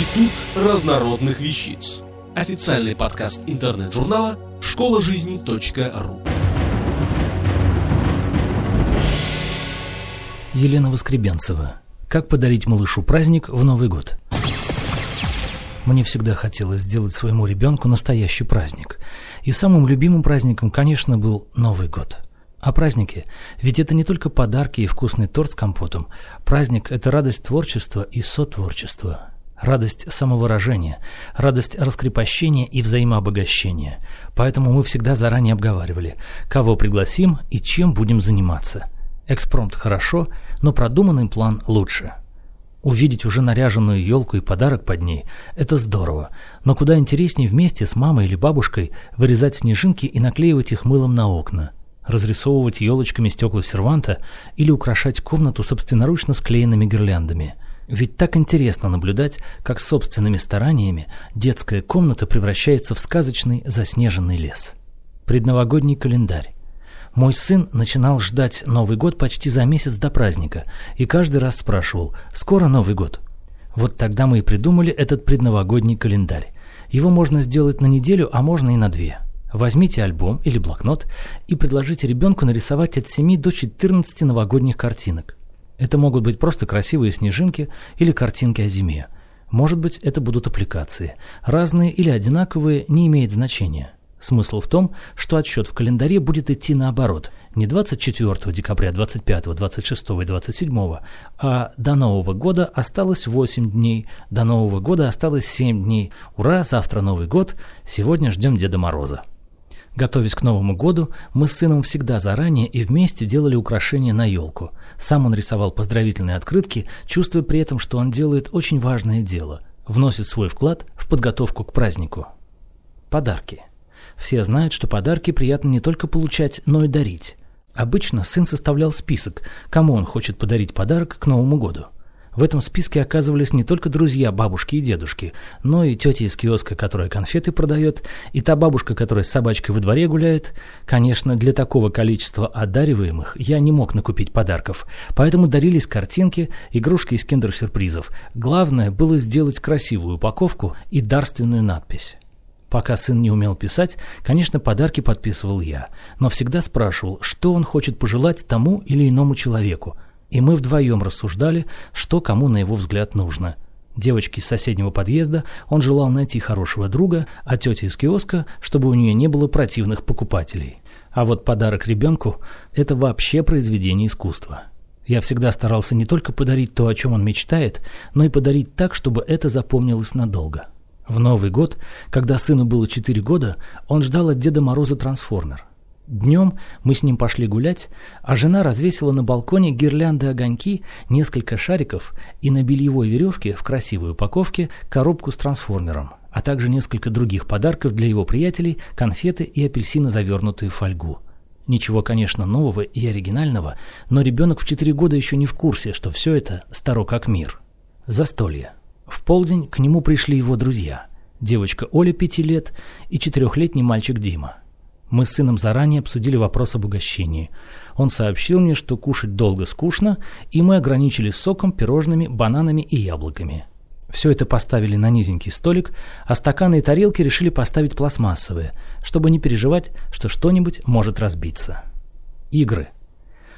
Институт разнородных вещиц. Официальный подкаст интернет-журнала школа жизни.ру. Елена Воскребенцева. Как подарить малышу праздник в Новый год? Мне всегда хотелось сделать своему ребенку настоящий праздник. И самым любимым праздником, конечно, был Новый год. А праздники? Ведь это не только подарки и вкусный торт с компотом. Праздник – это радость творчества и сотворчества. Радость самовыражения, радость раскрепощения и взаимообогащения. Поэтому мы всегда заранее обговаривали, кого пригласим и чем будем заниматься. Экспромт хорошо, но продуманный план лучше. Увидеть уже наряженную елку и подарок под ней – это здорово, но куда интереснее вместе с мамой или бабушкой вырезать снежинки и наклеивать их мылом на окна, разрисовывать елочками стекла серванта или украшать комнату собственноручно склеенными гирляндами. Ведь так интересно наблюдать, как собственными стараниями детская комната превращается в сказочный заснеженный лес. Предновогодний календарь. Мой сын начинал ждать Новый год почти за месяц до праздника и каждый раз спрашивал «Скоро Новый год?». Вот тогда мы и придумали этот предновогодний календарь. Его можно сделать на неделю, а можно и на две. Возьмите альбом или блокнот и предложите ребенку нарисовать от 7 до 14 новогодних картинок. Это могут быть просто красивые снежинки или картинки о зиме. Может быть, это будут аппликации. Разные или одинаковые не имеет значения. Смысл в том, что отсчет в календаре будет идти наоборот. Не 24 декабря, 25, 26 и 27, а до Нового года осталось 8 дней, до Нового года осталось 7 дней. Ура, завтра Новый год, сегодня ждем Деда Мороза. Готовясь к Новому году, мы с сыном всегда заранее и вместе делали украшения на елку. Сам он рисовал поздравительные открытки, чувствуя при этом, что он делает очень важное дело – вносит свой вклад в подготовку к празднику. Подарки – все знают, что подарки приятно не только получать, но и дарить. Обычно сын составлял список, кому он хочет подарить подарок к Новому году. В этом списке оказывались не только друзья бабушки и дедушки, но и тетя из киоска, которая конфеты продает, и та бабушка, которая с собачкой во дворе гуляет. Конечно, для такого количества одариваемых я не мог накупить подарков, поэтому дарились картинки, игрушки из киндер-сюрпризов. Главное было сделать красивую упаковку и дарственную надпись. Пока сын не умел писать, конечно, подарки подписывал я, но всегда спрашивал, что он хочет пожелать тому или иному человеку, и мы вдвоем рассуждали, что кому на его взгляд нужно. Девочке из соседнего подъезда он желал найти хорошего друга, а тете из киоска, чтобы у нее не было противных покупателей. А вот подарок ребенку – это вообще произведение искусства. Я всегда старался не только подарить то, о чем он мечтает, но и подарить так, чтобы это запомнилось надолго. В Новый год, когда сыну было 4 года, он ждал от Деда Мороза трансформер. Днем мы с ним пошли гулять, а жена развесила на балконе гирлянды огоньки, несколько шариков и на бельевой веревке в красивой упаковке коробку с трансформером, а также несколько других подарков для его приятелей, конфеты и апельсины, завернутые в фольгу. Ничего, конечно, нового и оригинального, но ребенок в 4 года еще не в курсе, что все это старо как мир. Застолье. В полдень к нему пришли его друзья. Девочка Оля пяти лет и четырехлетний мальчик Дима. Мы с сыном заранее обсудили вопрос об угощении. Он сообщил мне, что кушать долго скучно, и мы ограничились соком, пирожными, бананами и яблоками. Все это поставили на низенький столик, а стаканы и тарелки решили поставить пластмассовые, чтобы не переживать, что что-нибудь может разбиться. Игры.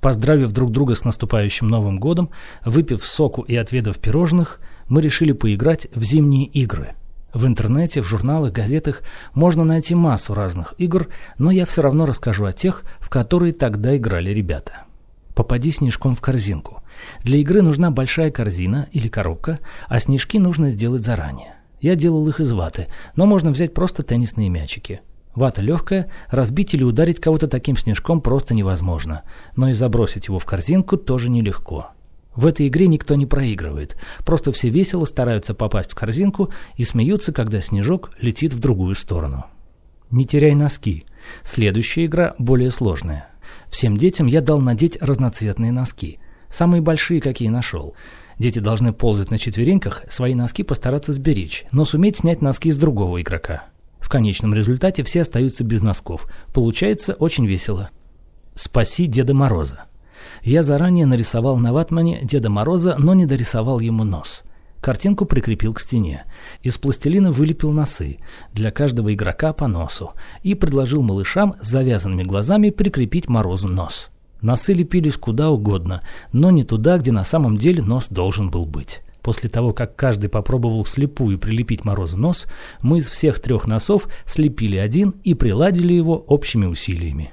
Поздравив друг друга с наступающим Новым годом, выпив соку и отведав пирожных – мы решили поиграть в зимние игры. В интернете, в журналах, газетах можно найти массу разных игр, но я все равно расскажу о тех, в которые тогда играли ребята. Попади снежком в корзинку. Для игры нужна большая корзина или коробка, а снежки нужно сделать заранее. Я делал их из ваты, но можно взять просто теннисные мячики. Вата легкая, разбить или ударить кого-то таким снежком просто невозможно, но и забросить его в корзинку тоже нелегко. В этой игре никто не проигрывает. Просто все весело стараются попасть в корзинку и смеются, когда снежок летит в другую сторону. Не теряй носки. Следующая игра более сложная. Всем детям я дал надеть разноцветные носки. Самые большие, какие нашел. Дети должны ползать на четвереньках, свои носки постараться сберечь, но суметь снять носки с другого игрока. В конечном результате все остаются без носков. Получается очень весело. Спаси Деда Мороза. Я заранее нарисовал на ватмане Деда Мороза, но не дорисовал ему нос. Картинку прикрепил к стене. Из пластилина вылепил носы, для каждого игрока по носу, и предложил малышам с завязанными глазами прикрепить Морозу нос. Носы лепились куда угодно, но не туда, где на самом деле нос должен был быть. После того, как каждый попробовал слепую прилепить Морозу нос, мы из всех трех носов слепили один и приладили его общими усилиями.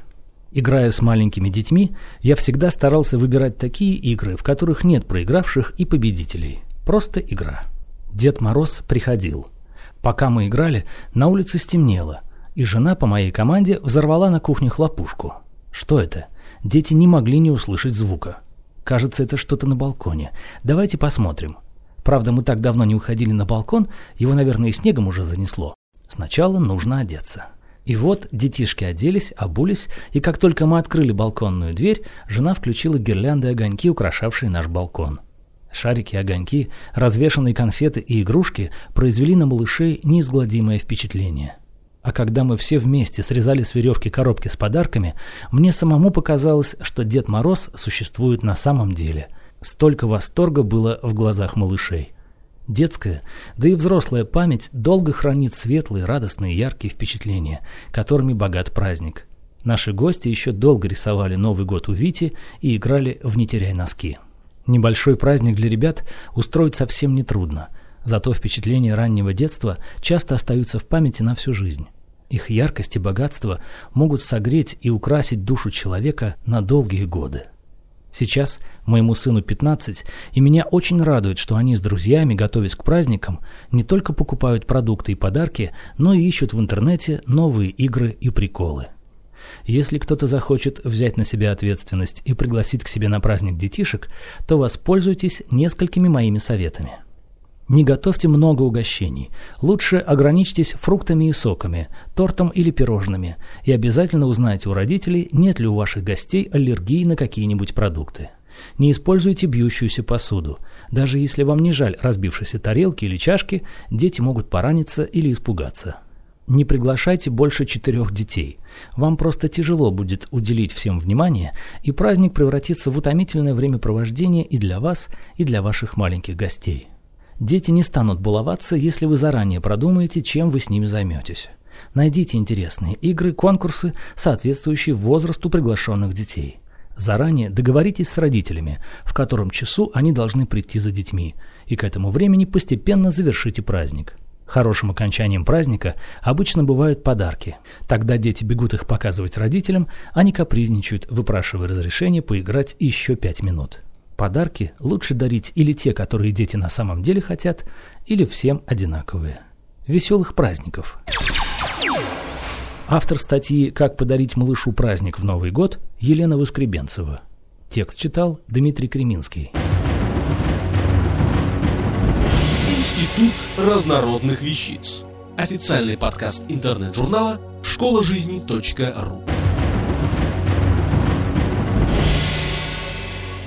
Играя с маленькими детьми, я всегда старался выбирать такие игры, в которых нет проигравших и победителей. Просто игра. Дед Мороз приходил. Пока мы играли, на улице стемнело, и жена по моей команде взорвала на кухне хлопушку. Что это? Дети не могли не услышать звука. Кажется, это что-то на балконе. Давайте посмотрим. Правда, мы так давно не уходили на балкон, его, наверное, и снегом уже занесло. Сначала нужно одеться. И вот детишки оделись, обулись, и как только мы открыли балконную дверь, жена включила гирлянды и огоньки, украшавшие наш балкон. Шарики, огоньки, развешанные конфеты и игрушки произвели на малышей неизгладимое впечатление. А когда мы все вместе срезали с веревки коробки с подарками, мне самому показалось, что Дед Мороз существует на самом деле. Столько восторга было в глазах малышей. Детская, да и взрослая память долго хранит светлые, радостные, яркие впечатления, которыми богат праздник. Наши гости еще долго рисовали Новый год у Вити и играли в «Не теряй носки». Небольшой праздник для ребят устроить совсем нетрудно, зато впечатления раннего детства часто остаются в памяти на всю жизнь. Их яркость и богатство могут согреть и украсить душу человека на долгие годы. Сейчас моему сыну 15, и меня очень радует, что они с друзьями, готовясь к праздникам, не только покупают продукты и подарки, но и ищут в интернете новые игры и приколы. Если кто-то захочет взять на себя ответственность и пригласить к себе на праздник детишек, то воспользуйтесь несколькими моими советами. Не готовьте много угощений. Лучше ограничьтесь фруктами и соками, тортом или пирожными, и обязательно узнайте у родителей, нет ли у ваших гостей аллергии на какие-нибудь продукты. Не используйте бьющуюся посуду. Даже если вам не жаль разбившейся тарелки или чашки, дети могут пораниться или испугаться. Не приглашайте больше четырех детей. Вам просто тяжело будет уделить всем внимание, и праздник превратится в утомительное времяпровождение и для вас, и для ваших маленьких гостей. Дети не станут баловаться, если вы заранее продумаете, чем вы с ними займетесь. Найдите интересные игры, конкурсы, соответствующие возрасту приглашенных детей. Заранее договоритесь с родителями, в котором часу они должны прийти за детьми, и к этому времени постепенно завершите праздник. Хорошим окончанием праздника обычно бывают подарки. Тогда дети бегут их показывать родителям, они капризничают, выпрашивая разрешение поиграть еще пять минут. Подарки лучше дарить или те, которые дети на самом деле хотят, или всем одинаковые. Веселых праздников! Автор статьи «Как подарить малышу праздник в Новый год» Елена Воскребенцева. Текст читал Дмитрий Креминский. Институт разнородных вещиц. Официальный подкаст интернет-журнала школа